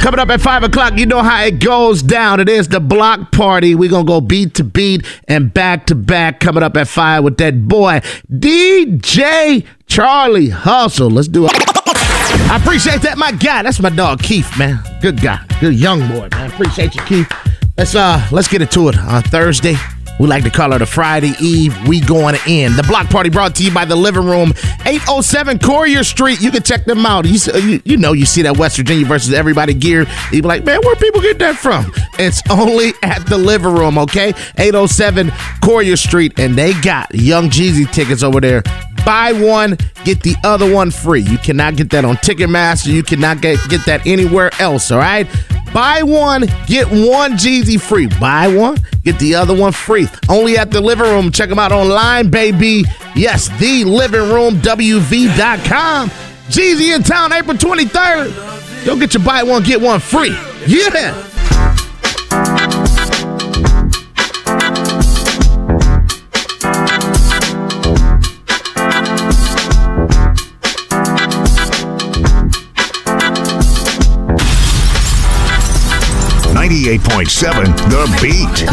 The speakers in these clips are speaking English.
Coming up at 5 o'clock, you know how it goes down. It is the block party. We're going to go beat to beat and back to back. Coming up at 5 with that boy, DJ Charlie Hustle. Let's do it. I appreciate that, my guy. That's my dog, Keith, man. Good guy. Good young boy, man. Appreciate you, Keith. Let's uh let's get into it on Thursday. We like to call it a Friday Eve. We going in. The block party brought to you by the Living Room, 807 Quarrier Street. You can check them out. You, you, you know, you see that West Virginia versus everybody gear. You be like, man, where people get that from? It's only at the Living Room, okay? 807 Quarrier Street, and they got Young Jeezy tickets over there. Buy one, get the other one free. You cannot get that on Ticketmaster. You cannot get, get that anywhere else, all right? Buy one, get one Jeezy free. Buy one, get the other one free. Only at the living room. Check them out online, baby. Yes, the living room, WV.com. Jeezy in town, April 23rd. Go get your buy one, get one free. Yeah. 98.7 The Beat.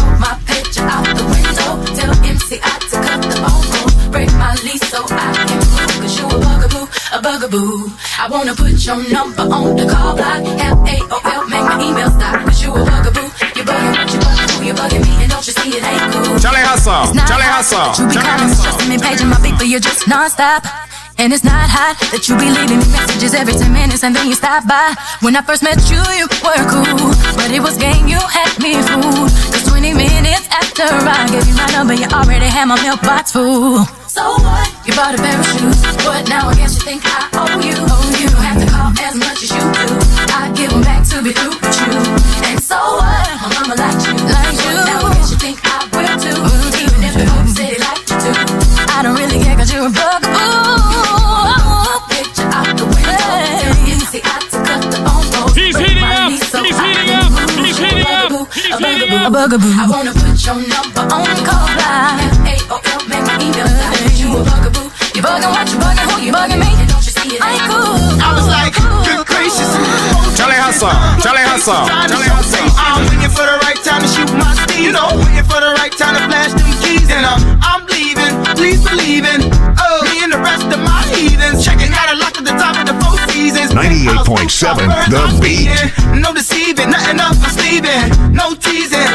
A bugaboo. I wanna put your number on the call block. Have AOL, make my email stop. Cause you a bugaboo. You bugging what you bugging, you bugging me, and don't you see it ain't cool. Charlie Hustle, Charlie Hustle, You be calling, Hustle. stressing me, paging my people, you're just non-stop. And it's not hot that you be leaving me messages every 10 minutes and then you stop by. When I first met you, you were cool. But it was game, you had me fooled. Just 20 minutes after I gave you my number, you already had my mailbox full. So what? You bought a pair of shoes. But now I guess you think I owe you. Owe you. Don't have to call as much as you do. I give them back to be through with you. And so what? My mama liked you. Like you. Now I guess you think I will too. Even if the folks say they like you too. I don't really care cause you're a bugaboo. A bugaboo, up. A bugaboo. I wanna put your number on the call line. F-A-O-L, make my email stop. You a bugaboo. You bugging what you bugging, who you bugging me? And don't you see it ain't cool. I was like, good gracious. Charlie Hustle, Charlie Hustle, Charlie Hustle. I'm waiting for the right time to shoot my steam. You know, waiting for the right time to flash them keys. And I'm, I'm leaving, please believe in. 98.7 The Beat. No deceiving, nothing up for sleeving. No teasing.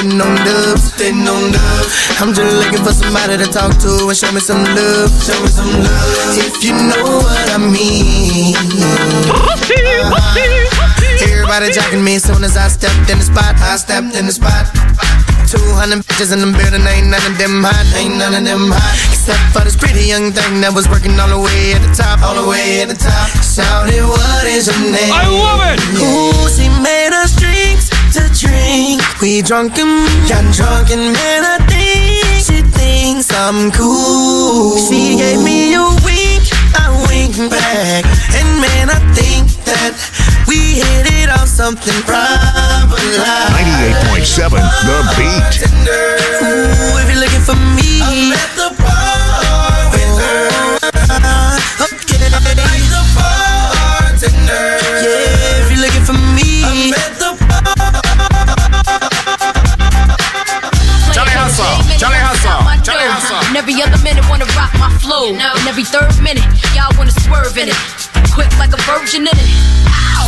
Sitting on dubs, sitting on dubs. I'm just looking for somebody to talk to and show me some love, show me some love. If you know what I mean. Everybody jacking me as soon as I stepped in the spot. I stepped in the spot. 200 bitches in the building, ain't none of them hot, ain't none of them hot. Except for this pretty young thing that was working all the way at the top, all the way at the top. Shouted, what is your name? I love it. Ooh, she made us drinks to drink. We drunk and got drunk and man, I think she thinks I'm cool. She gave me a wink, I wink back, and man, I think that we hit it on something proper. 98.7 The Beat. Ooh, every other minute wanna rock my flow. And every third minute, y'all wanna swerve in it. Quick like a virgin in it.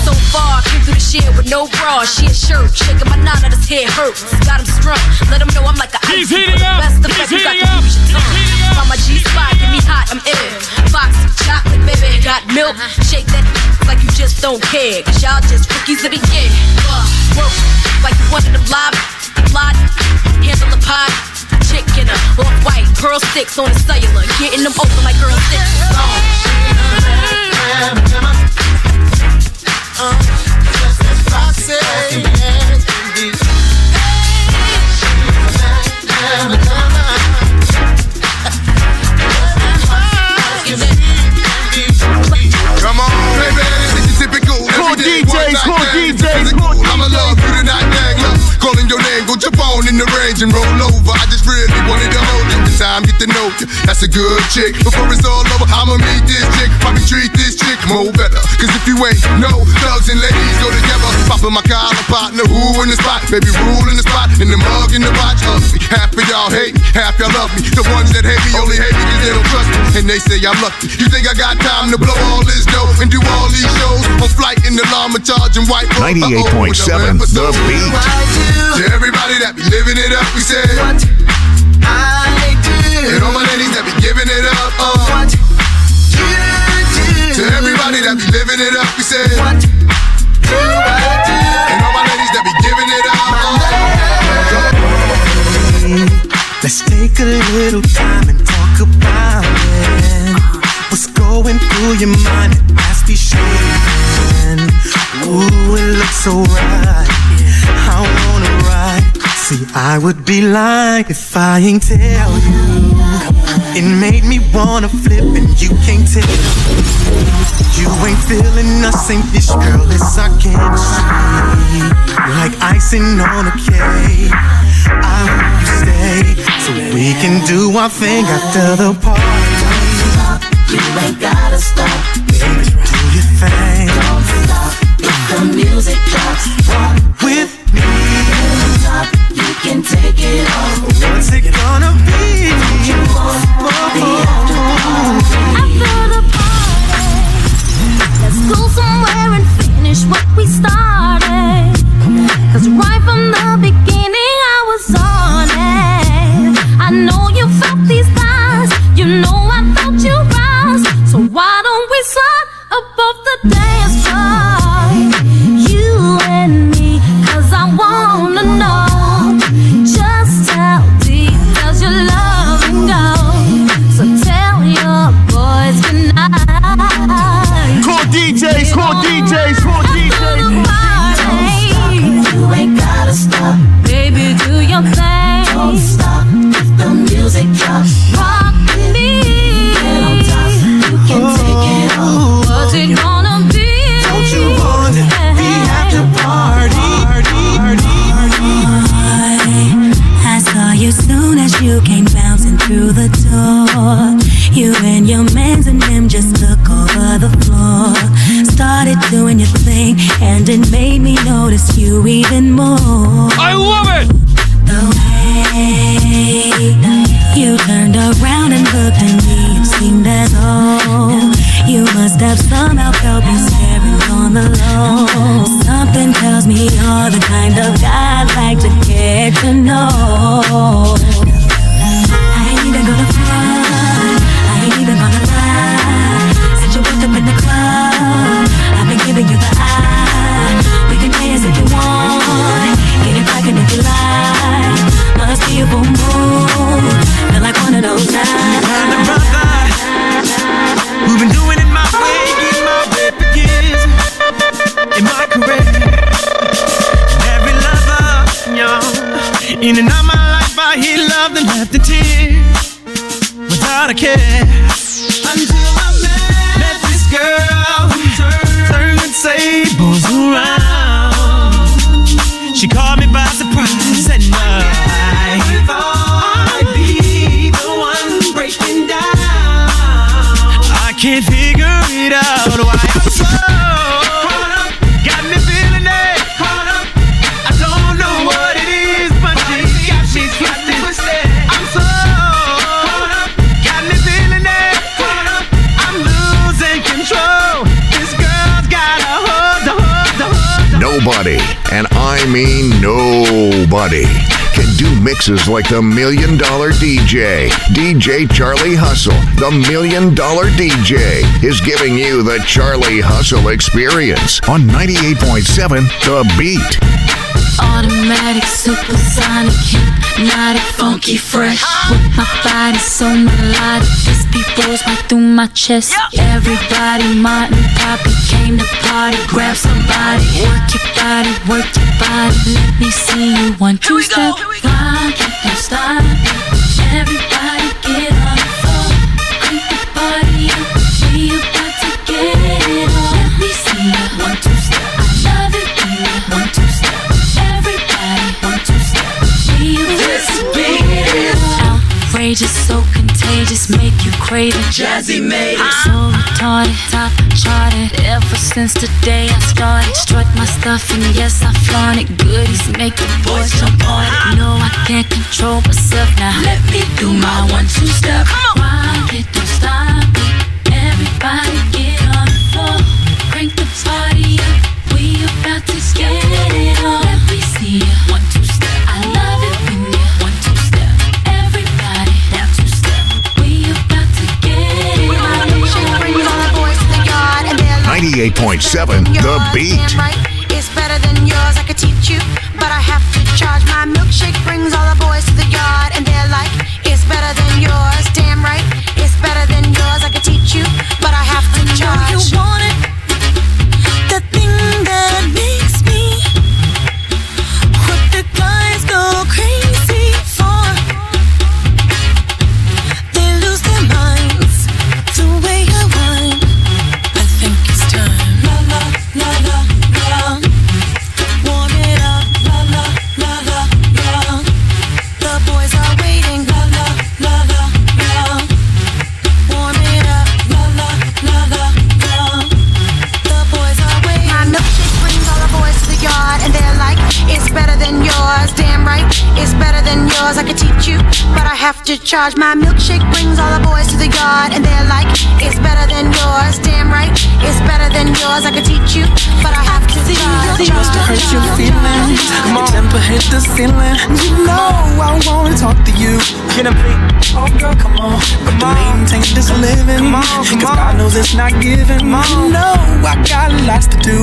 So far, I came through the shit with no bra. She a shirt, shaking my nine out his head hurts. Got him strung, let him know I'm like a He's ice. heating up. Best He's effect, you got heating to up. use your He's tongue. heating up. On my G spot, get me hot, I'm ill. Fox, chocolate, baby, got milk. Shake that like you just don't care. Cause y'all just rookies of the year. Uh, Work like you wanted them live. Live, handle the pot. Chicken, off white, pearl pearl sticks on the cellular, getting them open like girl sticks. Come on, baby, this is typical. Cool DJs, one night cool DJs, I'ma love you tonight, dang love. Calling your name, go jump on in the range and roll over. Time get to know you. That's a good chick. Before it's all over, I'ma meet this chick. Probably treat this chick more better. Cause if you ain't no thugs and ladies go together. Popping my collar partner, who in the spot? Baby, rule in the spot. In the mug, in the box, hungry. Half of y'all hate me, half y'all love me. The ones that hate me only hate me cause they don't trust me. And they say I'm lucky. You think I got time to blow all this dough and do all these shows? On flight in the llama charging white road. 98.7 The Beat. To everybody that be living it up, we say. What I. And all my ladies that be giving it up. Uh. What you do. To everybody that be living it up, we say. What do I do? And all my ladies that be giving it up. Uh. Let's take a little time and talk about it. What's going through your mind as we shaking? Ooh, it looks so right. I wanna ride. See, I would be lying if I ain't tell you. It made me wanna flip and you can't tell. You ain't feeling the same fish, girl, as I can see. Like icing on a cake. I hope you stay so we can do our thing after the party. You ain't gotta stop, notice you even more. I love it. The way you turned around and looked at me, it seemed as though you must have somehow felt me staring on the low. Something tells me you're the kind of guy I'd like to get to know. I ain't even gonna front, care. Nobody, and I mean nobody, can do mixes like the Million Dollar DJ. DJ Charlie Hustle, the Million Dollar DJ, is giving you the Charlie Hustle experience on 98.7 The Beat. Automatic, supersonic, hypnotic, funky, fresh. With my body so melodic, this beat flows right through my chest. Everybody, Martin, Poppy came to party. Grab somebody, work your body, work your body. Let me see you one two step. Rock it, don't stop it. Everybody get on the floor, crank the party up. We about to get it on. Let me see you one two Outrageous, so contagious, make you crave it. Jazze made it. I'm so retarded, top charted. Ever since the day I started, strut my stuff and yes I flaunt it. Goodies make the boys jump on it. No, I can't control myself now. Let me do my one two step. Come Rock it, don't stop it. Everybody get on the floor, crank the party 98.7 The Beat. Charge. My milkshake brings all the boys to the yard, and they're like, it's better than yours. Damn right, it's better than yours. I could teach you, but I have to charge. Just to hurt your feelings. Your temper hit the ceiling. You know I wanna talk to you. Get him, please. Oh girl, come on. But to maintain this living. Come on, come Cause on. God knows it's not given. Come on. You know I got lots to do.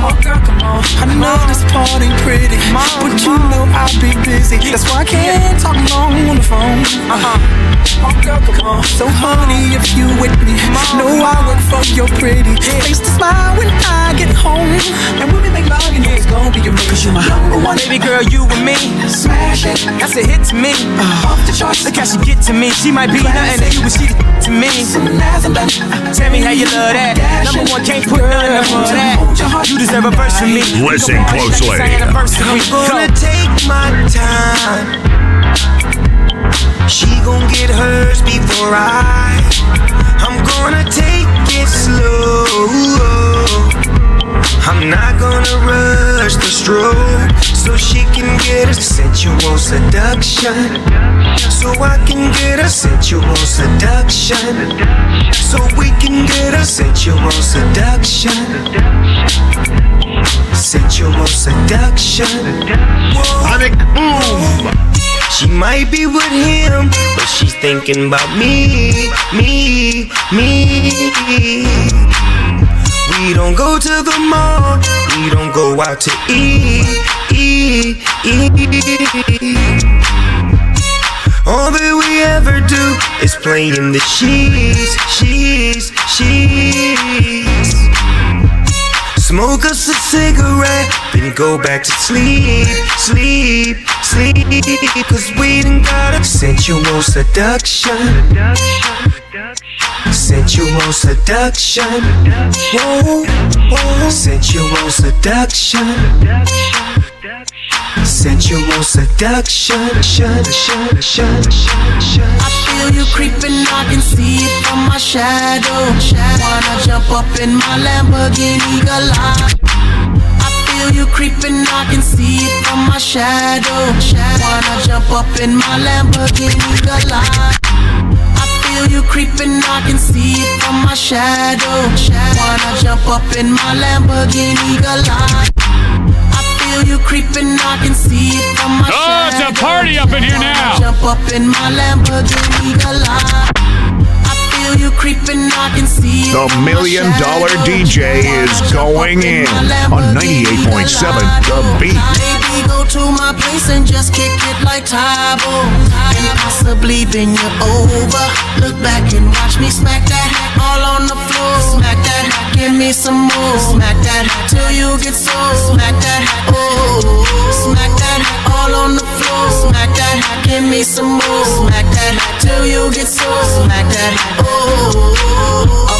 Oh girl, come on. I know this part ain't pretty. On, But you know I'll be busy. That's why I can't talk long on the phone. Uh-huh. Oh girl, come on. So honey, if you with me, know I work for your pretty face to smile when I get home. And when we make love, you know it's gonna be a Cause you're my number one. Baby girl, you and me. Smash it. That's a hit to me. Uh, off the charts. Look how she get to me. She might be nothing to you, but she the to me. Tell me how you love that. Number one, can't put nothing above that. You deserve a verse from me. Listen Come on, like it's closely. our anniversary. Go. gonna take my time. She gon' get hers before I. I'm gonna take it slow. I'm not gonna rush the stroke so she can get a sensual seduction. So I can get a sensual seduction. So we can get a sensual seduction. Sensual seduction. Sonic Boom. She might be with him, but she's thinking about me, me, me. We don't go to the mall, we don't go out to eat, eat, eat. We ever do is play in the sheets, sheets, sheets. Smoke us a cigarette, then go back to sleep, sleep, sleep. Cause we done got a sensual seduction. Sensual seduction. Whoa, whoa. Sensual seduction. Sensual seduction. I feel you creeping, I can see it from my shadow. Wanna jump up in my Lamborghini Gallardo. I feel you creeping, I can see it from my shadow. Wanna jump up in my Lamborghini Gallardo. I feel you creeping, I can see it from my shadow. Wanna jump up in my Lamborghini Gallardo. I feel you creeping, I can see it from my Oh, it's a party up in here now. Jump up in my Lamborghini Gallardo. You creeping, I can see The Million Dollar. DJ is going in on 98.7 The Gallardo. Beat. Place and just kick it like Tae Bo. And possibly bend you over. Look back and watch me smack that all on the floor. Smack that, hat, give me some more. Smack that till you get so. Smack that, oh. Smack that all on the floor. Smack that, hat, give me some more. Smack that till you get so. Smack that, oh.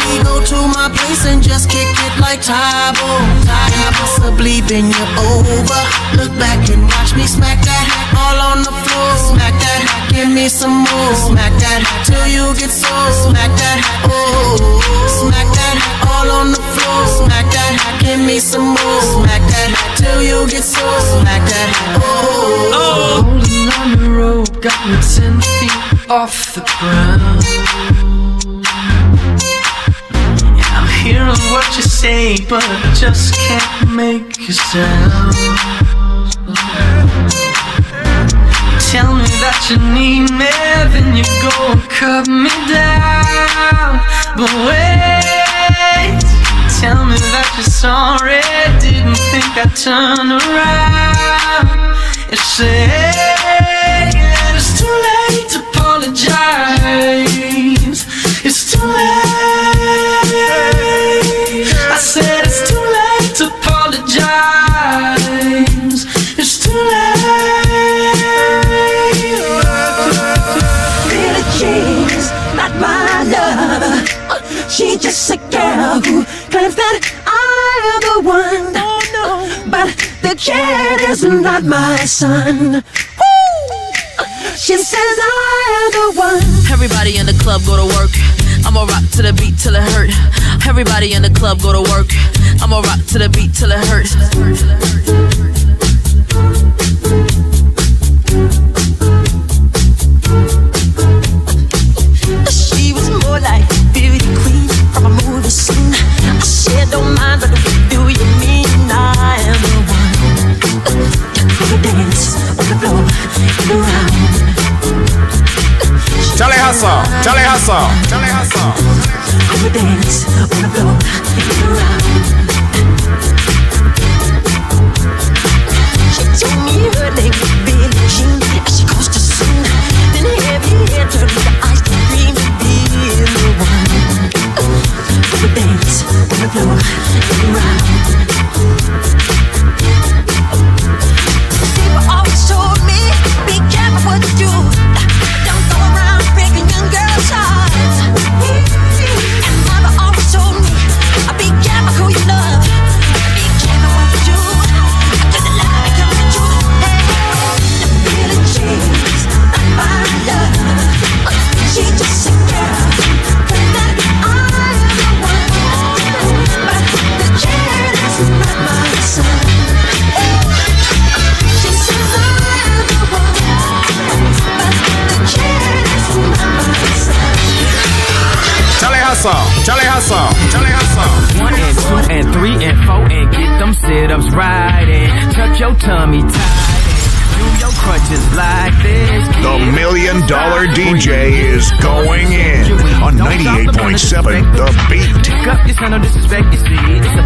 Baby, go to my place and just kick it like Tae Bo. And possibly bend you over. Look back and watch me smack that all on the floor. Smack that, give me some more. Smack that till you get so. Smack that, oh. Smack that all on the floor. Smack that, give me some more. Smack that till you get so. Smack that, oh. Rolling on the road, got me ten feet off the ground. Hearing what you say, but I just can't make a sound. Tell me that you need me, then you go and cut me down. But wait, tell me that you're sorry, didn't think I'd turn around and say is not my son. She says I'm the one. Everybody in the club go to work. I'ma rock to the beat till it hurt. Everybody in the club go to work. I'ma rock to the beat till it hurt. Hustle, Charlie Hustle, Charlie Hustle. You dance the floor and around. She told me her name was Billie Jean as she goes to sing. Then heavy hair turned to ice cream and being the one. You dance the floor and around. People always told me, be careful what you do. Breaking young Hustle, Charlie Hustle. One and two and three and four and get them sit-ups right and tuck your tummy tight and do your crunches like this. The Million Dollar DJ is going in on 98.7 The Beat. Pick up your son, no disrespect, you see, it's a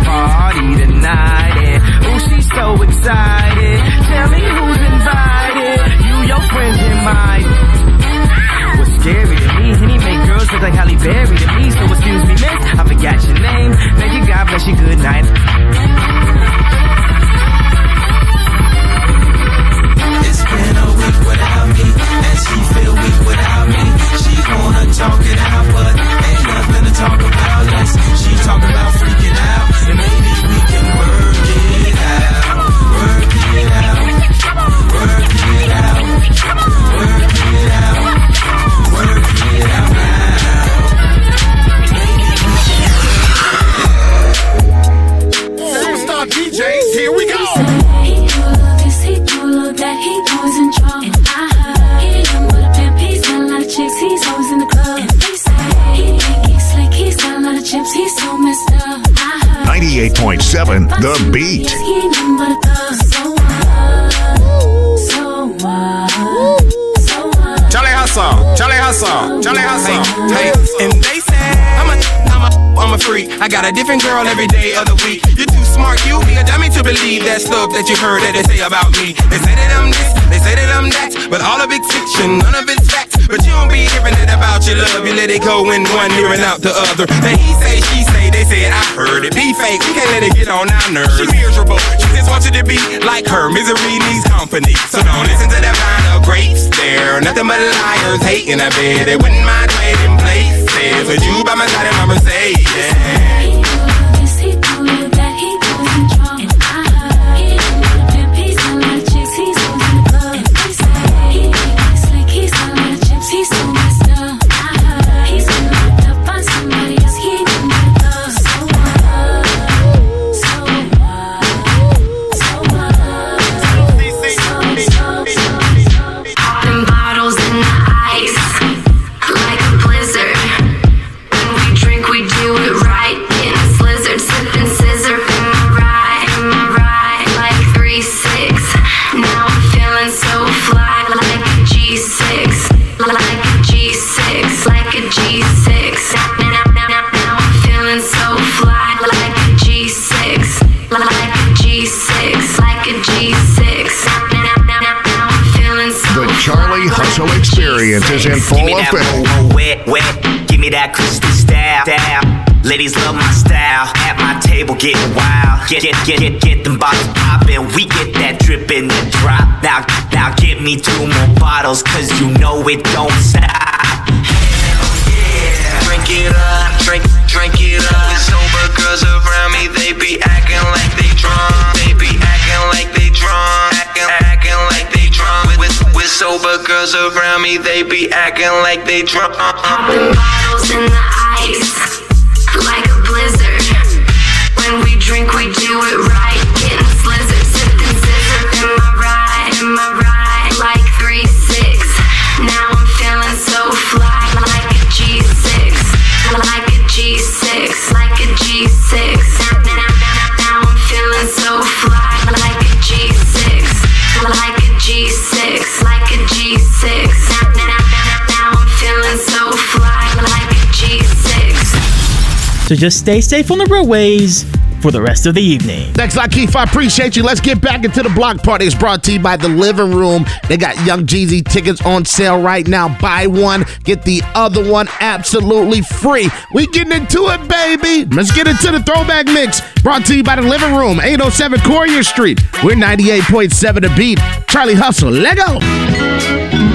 heard that they say about me. They say that I'm this, they say that I'm that, but all of it's fiction, none of it's facts. But you don't be hearing it about your love. You let it go in one ear and out the other. Then he say, she say, they say I heard it. Be fake, we can't let it get on our nerves. She miserable, she just wants you to be like her. Misery needs company, so don't listen to that vine of grapes. There, nothing but liars hating. I bet they wouldn't mind trading places with you by my side in my Mercedes. Experience is in full Give me that effect. whoa, whoa, wet, wet. Give me that crystal style. style. Ladies love my style. At my table, getting wild. Get, get, get, get, get them bottles poppin'. We get that drip and the drop. Now, now give me two more bottles, cause you know it don't stop. Drink it up, drink, drink it up. With sober girls around me, they be acting like they drunk. They be acting like they drunk. With, sober girls around me, they be acting like they drunk. Popping bottles in the ice, like a blizzard. When we drink, we do it right. So just stay safe on the roadways for the rest of the evening. Thanks, Lakeith. I appreciate you. Let's get back into the block party. It's brought to you by the Living Room. They got Young Jeezy tickets on sale right now. Buy one, get the other one absolutely free. We getting into it, baby. Let's get into the throwback mix. Brought to you by the Living Room, 807 Quarrier Street. We're 98.7 to beat. Charlie Hustle. Let go.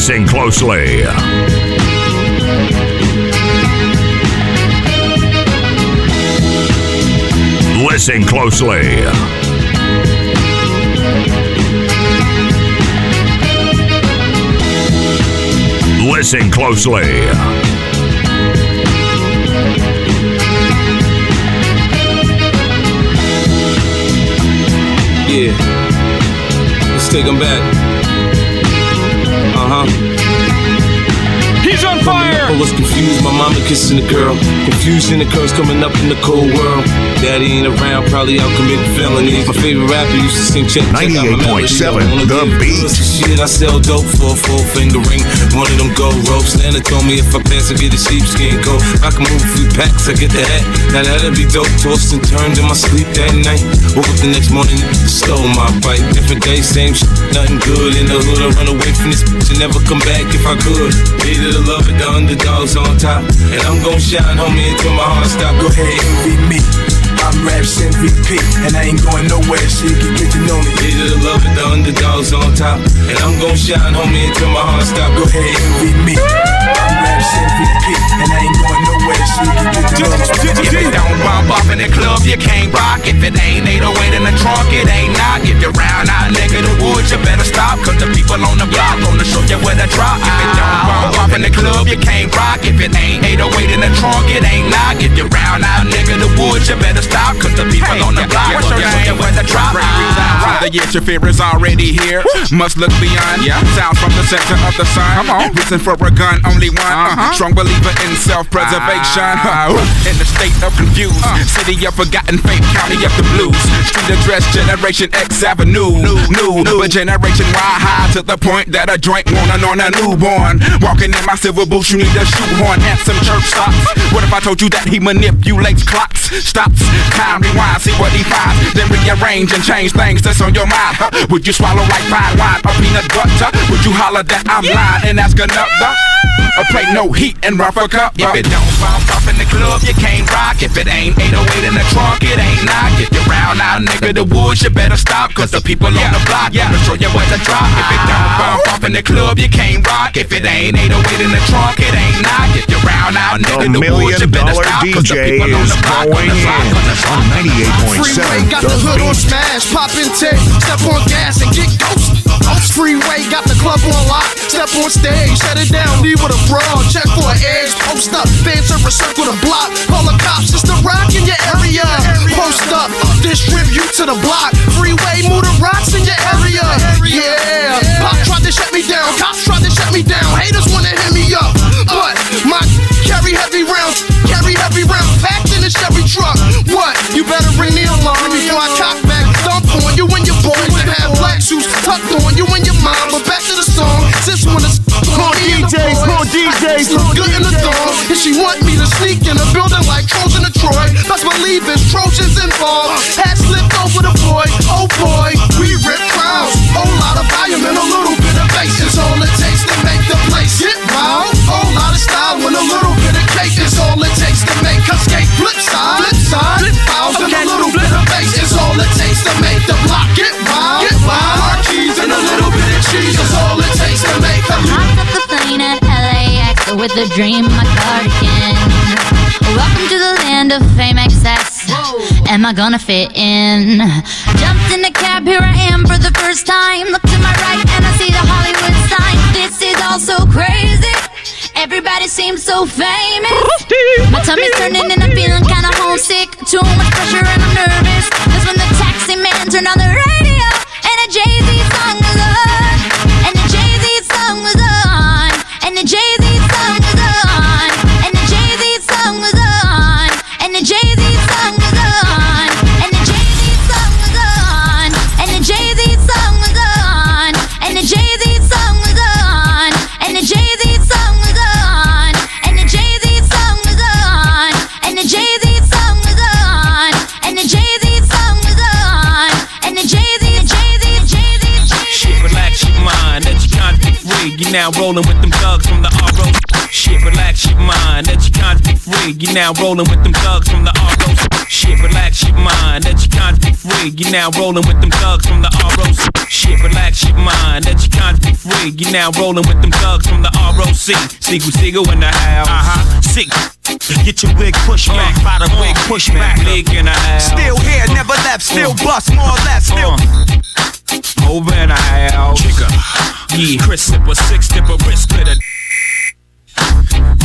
Listen closely. Listen closely. Listen closely. Yeah. Let's take him back. He's on fire. I was confused, my mama kissing the girl. Confusion the curves coming up in the cold world. Daddy ain't around, probably out committing felonies. My favorite rapper used to sing check. check out my melody. 98.7 I The Beat. Shit, I sell dope for a four finger ring. One of them gold ropes. Nana told me if I pass, I get a sheepskin coat. If I can move a few packs, I get the hat. Now that'll be dope. Tossed and turned in my sleep that night. Woke up the next morning, stole my bike. Different day, same shit. Nothing good in the hood. I run away from this bitch and never come back if I could. Hated to love it, the underdogs on top. And I'm gon' shine, homie, until my heart stop. Go ahead, envy me. I'm Raps MVP, and I ain't going nowhere, so you can get to know me. Hated to love it, the underdogs on top. And I'm gon' shine, homie, until my heart stop. Go ahead, envy me. I'm Raps MVP, and I ain't going nowhere, so you can get to know me. If it don't bump up in the club, you can't rock. If it ain't 808 in the trunk, it ain't knock. If you're round out, nigga, the woods, you better stop. Cause the people on the block gonna show you where to drop. If it don't bump up in the club, you can't rock. If it ain't 808 in the trunk, it ain't knock. If you're round out, nigga, the woods, you better stop. Cause the people on the block gonna show you where to drop. The year your fear is already here. Must look beyond. Yeah. Sounds from the of the sun. Come on. Reason for a gun, only one. Uh, strong believer in self-preservation. Huh. Ah. In the state of confused. Uh. City of forgotten faith, county of the blues. Street address, Generation X Avenue. New, new, but Generation Y high to the point that a joint wanna on a newborn. Walking in my silver boots, you need a shoehorn and some church socks. What if I told you that he manipulates clocks? Stops, time rewind, see what he finds, then rearrange and change things that's on your mind. Huh? Would you swallow like fine wine or peanut butter? Would you holler that I'm lying and ask another? Or play no heat and rough a cup? If it don't bump up in the club, you can't rock. If it ain't 808 in the trunk, it ain't knock. If you're round out, nigga, the woods, you better stop. Cause the people on the block, yeah, show you where to drop. If it don't bump up in the club, you can't rock. If it ain't 808 in the trunk, it ain't knock. If you're round out, nigga, The the, woods, you Million better Dollar stop. Cause the DJ people on is the block, going on the block, on the in on 98.7 Freeway got the hood on smash, pop in tape, step on gas and get ghost. Freeway got the club on lock, step on stage, shut it down, leave with a brawl, check for an edge, post up, fan service circle the block, call the cops, it's the rock in your area. Post up, distribute to the block, freeway move the rocks in your area. Yeah, pop tried to shut me down, cops tried to shut me down, haters wanna hit me up, but my carry heavy rounds, carry heavy rounds, packed A dream, my cardigan. Welcome to the land of fame excess. Am I gonna fit in? Jumped in a cab, here I am for the first time. Look to my right and I see the Hollywood sign. This is all so crazy. Everybody seems so famous. My tummy's turning and I'm feeling kinda homesick. Too much pressure and I'm nervous. That's when the taxi man turned on the You're now rolling with them thugs from the RO. Shit, relax your mind, let your content free. You're now rolling with them thugs from the RO. Shit, relax your mind, let your content free. You're now rolling with them thugs from the ROC. Sigel, Sigel in the house. Uh huh. Sick. Get your wig pushed uh, back, by the uh, wig pushed back. League in the house. Still here, never left, still uh. bust, more or less, still. Over in the house. Yeah, Chris sip a six, dip a wrist splitter.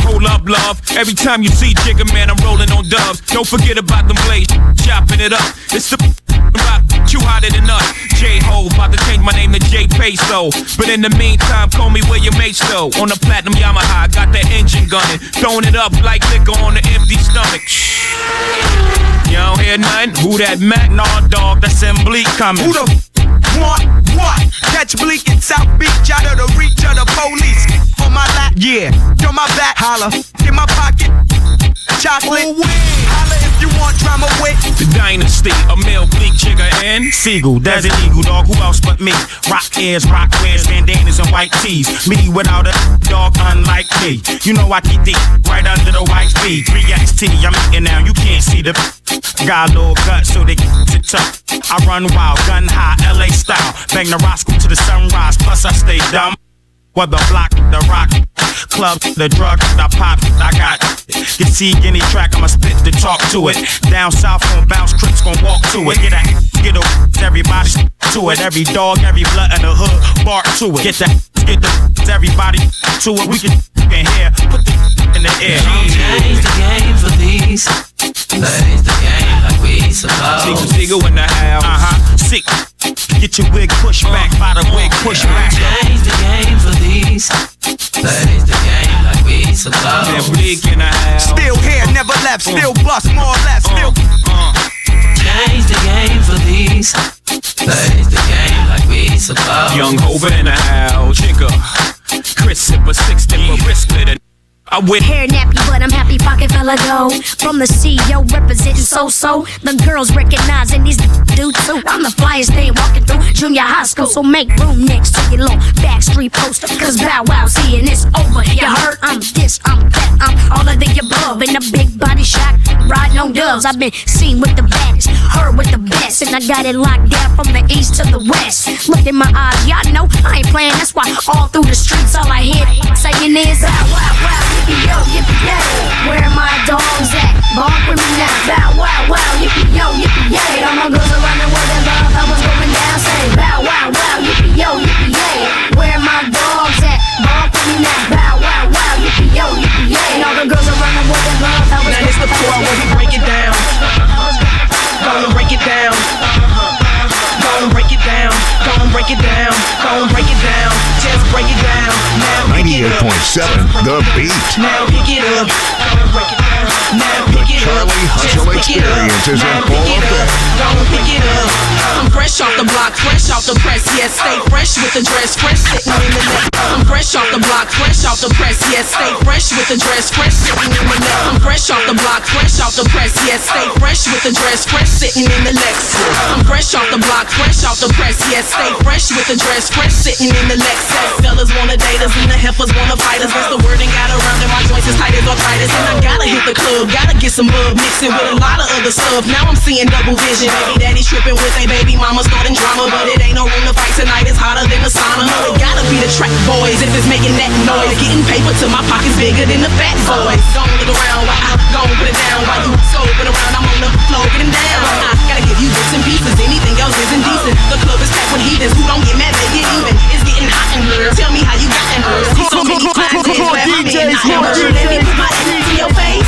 Hold up, love. Every time you see Jigga, man, I'm rolling on dubs. Don't forget about them blades, chopping it up. It's the rock, you hotter than us. J J Ho, about to change my name to J Peso. But in the meantime, call me William H. Though. On the platinum Yamaha, got that engine gunning. Throwing it up like liquor on an empty stomach. You don't hear nothing? Who that Mac? Nah, dog, that's Bleek coming. Who the want what? Catch Bleek in South Beach out of the reach of the police. On my lap, yeah. On my back, holla. In my pocket, chocolate. Oh, holla dynasty, a male Bleek Jigga and Sigel, Desert Eagle, dog. Who else but me? Rock ears, rock wears, bandanas and white tees. Me without a dog, unlike me. You know I keep the right under the white feet. 3XT, I'm eating now. You can't see the. Got a little gut, so they sit tough. I run wild, gun high, LA style. Bang the Roscoe to the sunrise. Plus I stay dumb. Whether block, the rock, club, the drug, the pop, I got. You see any track, I'ma spit the talk to it. Down south gon' bounce, crips gon' walk to it. Get a, get a, everybody to it. Every dog, every blood in the hood, bark to it. Get that, get the, everybody to it. We can, can hear, put the in the air. Change the game for these. Plays the game like we supposed. Sigel, Sigel in the house. Uh huh. Sick. Get your wig pushed uh-huh. back by the wig push back. Change the game for these. Plays the game like we supposed. And Bleek in the house. Still here, never left. Uh. Still bust, more or less. Still. Uh. Uh. Change the game for these. Plays the game like we supposed. Young Hova in the house. Chinker. Chris Sipper, six dipper, wrist splitter. I with Hair nappy, but I'm happy pocket fella go. From the CEO representing so so. The girls recognizing these do too. I'm the flyest thing walking through junior high school. So make room next to your little backstreet poster. Cause Bow Wow's here and it's over. You heard? I'm this, I'm that, I'm all of the above. In a big body shot, riding on doves. I've been seen with the baddest, heard with the best. And I got it locked down from the east to the west. Look in my eyes, y'all know I ain't playing. That's why all through the streets, all I hear saying is, Bow Wow Wow. Yippee yo, yippee yay. Where my dogs at? Bark with me now. Bow wow wow, yippee yo, yippee yay. All my girls around the world that love how it's going down. Say bow wow wow, yippee yo, yippee break it down. Gonna break it down. Just break it down. Now pick it up. 98.7 The Beat. Now pick it up. Break it down. Now pick it up. Charlie Hustle Just pick it up. Experience is in full pick it up. effect. Gonna pick it up. I'm fresh off the block, fresh off the press. Yes, stay fresh with the dress, fresh sitting in the neck. I'm fresh off the block, fresh off the press. Yes, stay fresh with the dress, fresh sitting in the neck. I'm fresh off the block, fresh off the press. Yes, stay fresh with the dress, fresh sitting in the Lex. I'm fresh off the block, fresh off the press. Yes, stay fresh with the dress, fresh sitting in the Lexus. Fellas wanna date us the heifers wanna fight us. That's the word and got around and my joints is tight as arthritis. And I gotta hit the club, gotta get some bub mixing with a lot of other stuff. Now I'm seeing double vision. Baby daddy tripping with a baby mama starting drama, but it ain't no room to fight tonight. It's hotter than the sauna. No, it gotta be the track boys if it's making that noise. Getting paper to my pockets bigger than the fat boys. Don't look around while I go and put it down. While you scoping around, I'm on the floor getting down. I gotta give you bits and pieces. Anything else is indecent. The club is packed with heathens who don't get mad, they get even. It's getting hot in here. Tell me how you got in here. See so many clients in where I'm in. I am. Would you let me put my hand to your face?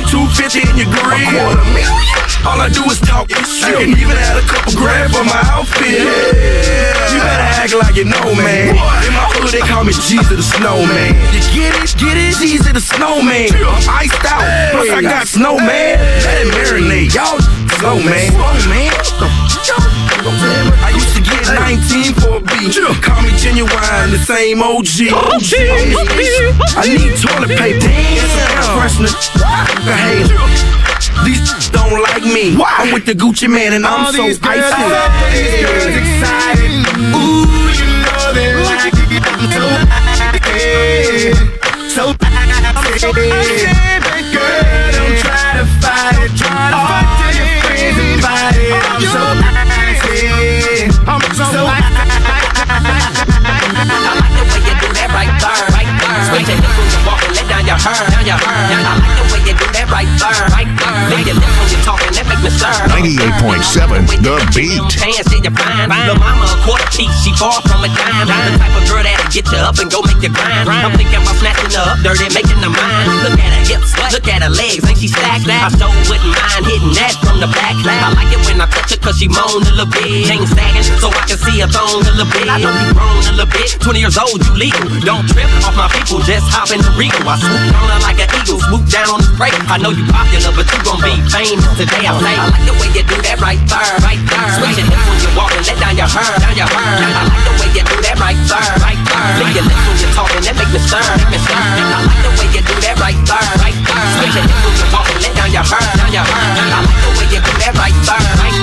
Time, 250 in your grill. All I do is talk and. I can even add a couple grand for my outfit. You better act like you know, man. In my hood, they call me Jesus the Snowman. You get it? Get it? Jesus the Snowman. I'm iced out. Plus, I got snowman. Let it marinate. Y'all slow, man. Slow, man. I used to get 19 for a beat. Call me genuine, the same OG. I need toilet paper. Damn. Freshener. I hate. These don't like me. I'm with the Gucci Mane and I'm so icy. excited. All excited. Ooh, you know they like. I'm so icy. So icy. Girl, don't try to fight it. Try to fight till your friends invite it. I'm so walk and let down your hair, down your hair. I like the way you do that right there, right there. Your lips when you talking, that make me stir. 98.7 The Beat. Pants in your prime. Lil' mama a quarter she far from a dime. The type of girl that'll get you up and go make you grind. I'm thinking about snatching her up, dirty, making her mine. Look at her hips, look at her legs, ain't she stacked? I so wouldn't mind hitting that from the back. I like it when I touch her cause she moan a little bit. Chain sagging so See her thong a little bit. I know you grown a little bit, 20 years old, you legal. Don't trip off my people, just hop in the Regal. I swoop her like an eagle, swoop down on the spray. I know you popular, but you gon' be famous today. I play. I like the way you do that right there, right there. Switch your hips when you walk and let down your hair, down your hair. I like the way you do that right there, right there. Lick your lips when you're talking, that make me stir, make me stir. I like the way you do that right there, right there. Switch your hips when you walk and let down your hair, down your hair. I like the way you do that right there, right there.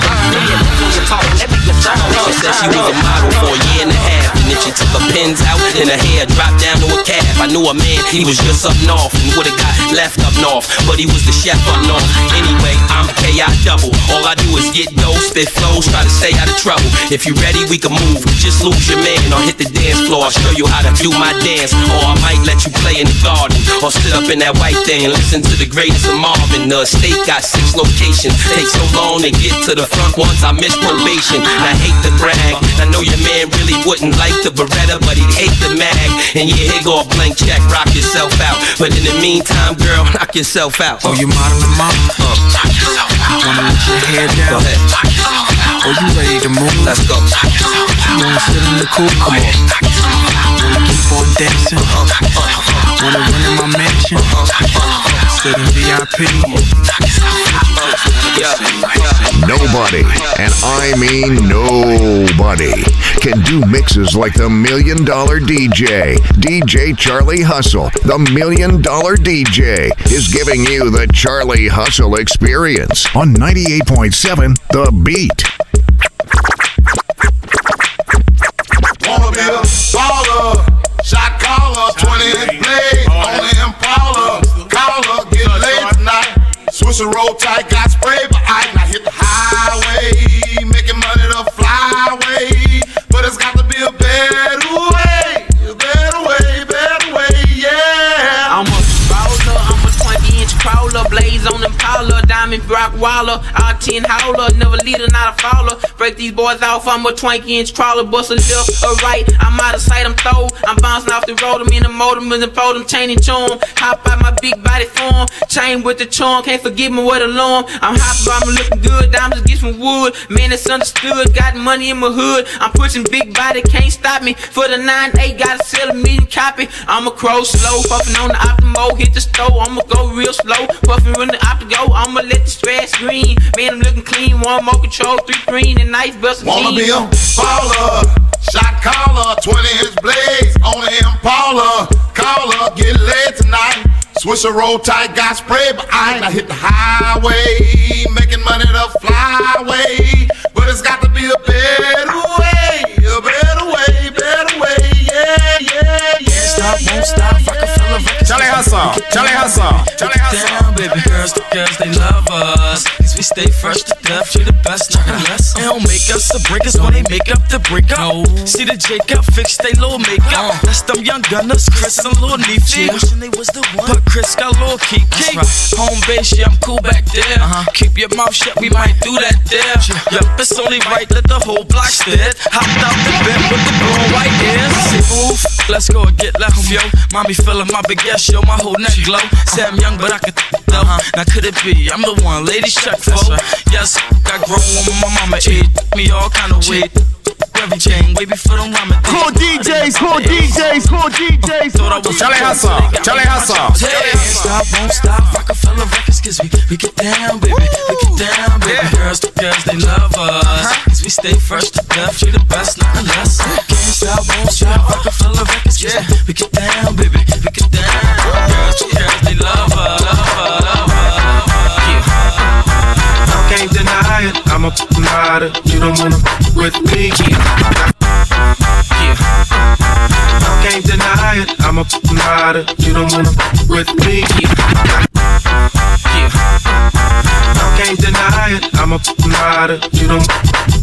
She said she was a model for a year and a half, and then she took her pins out and her hair dropped down to a calf. I knew a man, he was just up north and would've got left up north, but he was the chef up north. Anyway, I'm KI double. All I do is get dough, spit flows, try to stay out of trouble. If you ready, we can move. Just lose your man or hit the dance floor. I'll show you how to do my dance, or I might let you play in the garden or sit up in that white thing and listen to the greatest of Marvin. The state got six locations. Take so long to get to the front once I miss probation. I hate to brag. I know your man really wouldn't like the Beretta, but he'd hate the mag. And yeah, here go a blank check, rock yourself out. But in the meantime, girl, knock yourself out. Oh, you modeling, mom? Uh, knock yourself out. Wanna let your hair down? Go ahead. Knock yourself out. Oh, you ready to move? Let's go. Knock yourself out. You wanna sit in the cool? Come on. Knock yourself out. Wanna keep on dancing? Wanna run in my in VIP? Nobody, and I mean nobody, can do mixes like the Million Dollar DJ. DJ Charlie Hustle, the Million Dollar DJ, is giving you the Charlie Hustle experience on 98.7 The Beat. Wanna be a baller, shot caller, 20 inch And roll tight, got spray, diamond rock waller, out 10 howler, never leader, not a faller. Break these boys off, I'm a 20 inch crawler, bust a left or right, I'm out of sight, I'm throw. I'm bouncing off the road, I'm in the motor, and fold them, chain and charm. Hop out my big body form, chain with the charm, can't forget me with alarm. I'm hopping, I'm looking good, diamonds get some wood. Man, it's understood, got money in my hood. I'm pushing big body, can't stop me. For the 9-8, gotta sell a million copy. I'm a crow slow, puffing on the optimo, hit the stove, I'ma go real slow. Puffing when the optigo, I'ma let the stress green. Man, I'm looking clean, one more control, three green, and nice bust Wanna be a baller, shot caller, 20 inch blades, only Impala, caller, get laid tonight. Swiss a roll tight, got spray, but I ain't not hit the highway, making money the flyway, but it's got to be a better way, Stop, won't stop, I can feel a. Charlie Hustle, Charlie Hustle, Charlie Hustle. Down, baby girls, the girls, they love us. Cause stay fresh to death, we the best, nothing less. They don't make us the breakers when they make up the break breakup. See the Jacob, fix they little makeup. Uh. That's them young gunners, Chris and Lil Neefy. Wishing they was the one. But Chris got Lil Kiki. Home base, yeah, I'm cool back there. Uh-huh. Keep your mouth shut, we might do that there. Yup, it's only right that the whole block stare. Hopped out the bed with the blue and white ears. Say, move, let's go and get left, yo. Mommy feeling my big ass, yo, my whole neck glow. Say I'm young, but I can though. Uh-huh. Now could it be? I'm the one, ladies check for. Yes, got grown when my mama ate me all kind of weight. Every chain, way before them ramen. Cool DJs, cool DJs, cool DJs. Thought I was Charlie Hustle, Charlie Hustle. Can't stop, won't stop. Roc-A-Fella records, cause we, we get down, baby. We get down, baby. Girls, the girls, they love us. Cause we stay fresh to death. We the best, nothing less. Can't stop, won't stop. Roc-A-Fella records, cause we, we get down, baby. Don't wanna with me. Yeah. I can't deny it. I'm a rider. You don't wanna with me. Yeah. I can't deny it. I'm a rider. You don't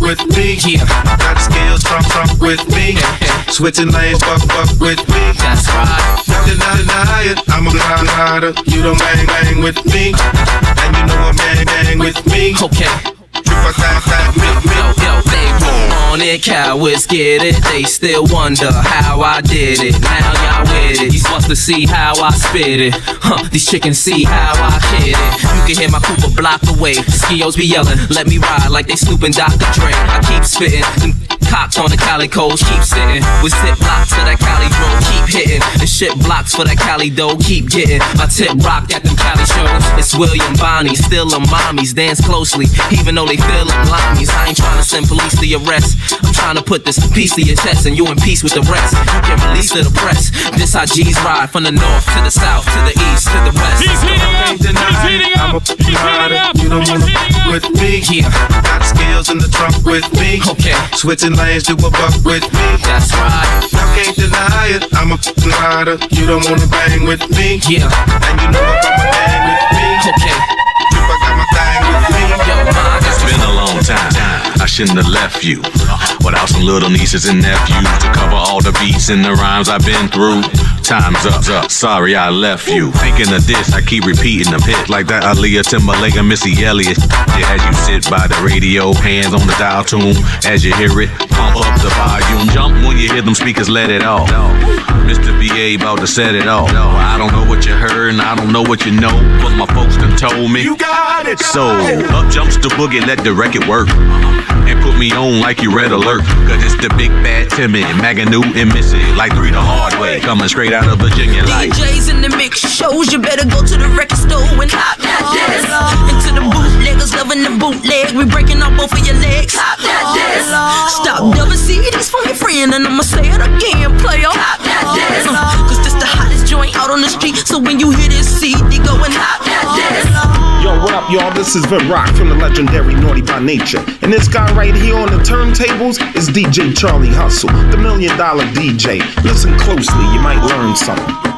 with me. Yeah. Got skills, trump, trump with me. Switching lanes, fuck, fuck with me. That's right. Deny, deny it. I'm a rider. You don't bang, bang with me. And you know I'm bang, bang with me. Okay. On it, cowards get it. They still wonder how I did it. Now y'all with it. These must to see how I spit it. Huh, these chickens see how I hit it. You can hear my Cooper block away. Skios be yelling, let me ride like they snooping Dr. Dre. I keep spitting. Them Cops on the calicos, keep sitting. With zip blocks for that Cali bro, keep hitting. The shit blocks for that Cali dough, keep getting. My tip rock at them Cali shows. It's William Bonney, still them mommies. Dance closely, even though they feel them limeys. I ain't trying to send police to your arrest. I'm trying to put this piece to your chest and you in peace with the rest. You can release to the press. This how G's ride from the north to the south to the east to the west. He's heating up. He's heating up. I'm a rider. You don't wanna with me. Yeah. Got skills in the trunk with me. Okay. Switching lanes, you a buck with me. That's right. I can't deny it. I'm a rider. You don't wanna bang with me. Yeah. And you know I'm a bang with me. Okay. If I got my thing with me. Yo, ma, It's been a long time. I shouldn't have left you without some little nieces and nephews to cover all the beats and the rhymes I've been through. Time's up, up. Sorry I left you. Thinking of this, I keep repeating the hits like that Aaliyah Timberlake and Missy Elliott. Yeah, as you sit by the radio, hands on the dial tune. As you hear it, pump up the volume. Jump when you hear them speakers, let it off. Mr. BA about to set it off. I don't know what you heard and I don't know what you know, but my folks done told me. You got it. So up jumps the boogie, let the record work. And put me on like you red alert. Cause it's the big bad Timmy, Magoo and Missy. Like three the hard way. Coming straight out of Virginia like. DJs in the mix shows, you better go to the record store and hop that disc. And to the bootleggers loving the bootleg, we breaking off both of your legs. Hop that disc. Stop double CDs from your friend, and I'ma say it again, player. Hop that uh, disc. Cause this the hottest joint out on the street, so when you hear this CD, go and hop that disc. Yo, what up, y'all? This is Vin Rock from the legendary Naughty by Nature. And this guy right here on the turntables is DJ Charlie Hustle, the million dollar DJ. Listen closely, you might learn something.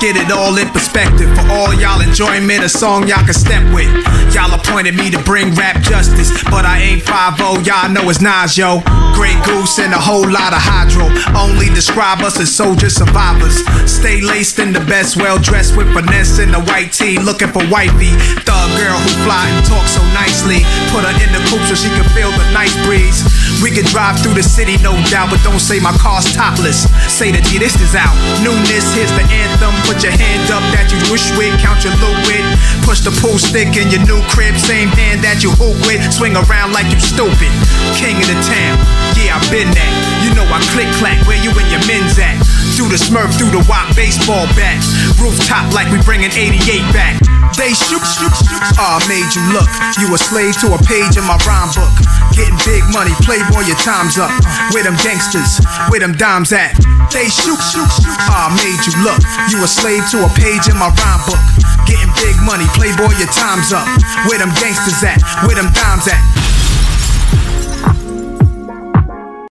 Get it all in perspective. For all y'all enjoyment, a song y'all can step with. Y'all appointed me to bring rap justice, but I ain't 5 y'all know it's Nas, yo. Grey Goose and a whole lot of hydro. Only describe us as soldier survivors. Stay laced in the best, well dressed with finesse in the white tee, looking for wifey. Thug girl who fly and talk so nicely. Put her in the coupe so she can feel the nice breeze. We could drive through the city, no doubt, but don't say my car's topless. Say the G, this is out. Newness, here's the anthem. Put your hand up that you wish with, count your loot with. Push the pool stick in your new crib, same hand that you hoop with. Swing around like you stupid. King of the town, yeah, I've been that. You know I click clack, where you and your men's at? Through the smurf, through the wop baseball bat. Rooftop like we bringing 88 back. They shoot, shoot, shoot. Ah, made you look. You a slave to a page in my rhyme book. Getting big money, playboy, your time's up. Where them gangsters, where them dimes at? They shoot, shoot, shoot. Ah, made you look. You a slave to a page in my rhyme book. Getting big money, playboy, your time's up. Where them gangsters at? Where them dimes at?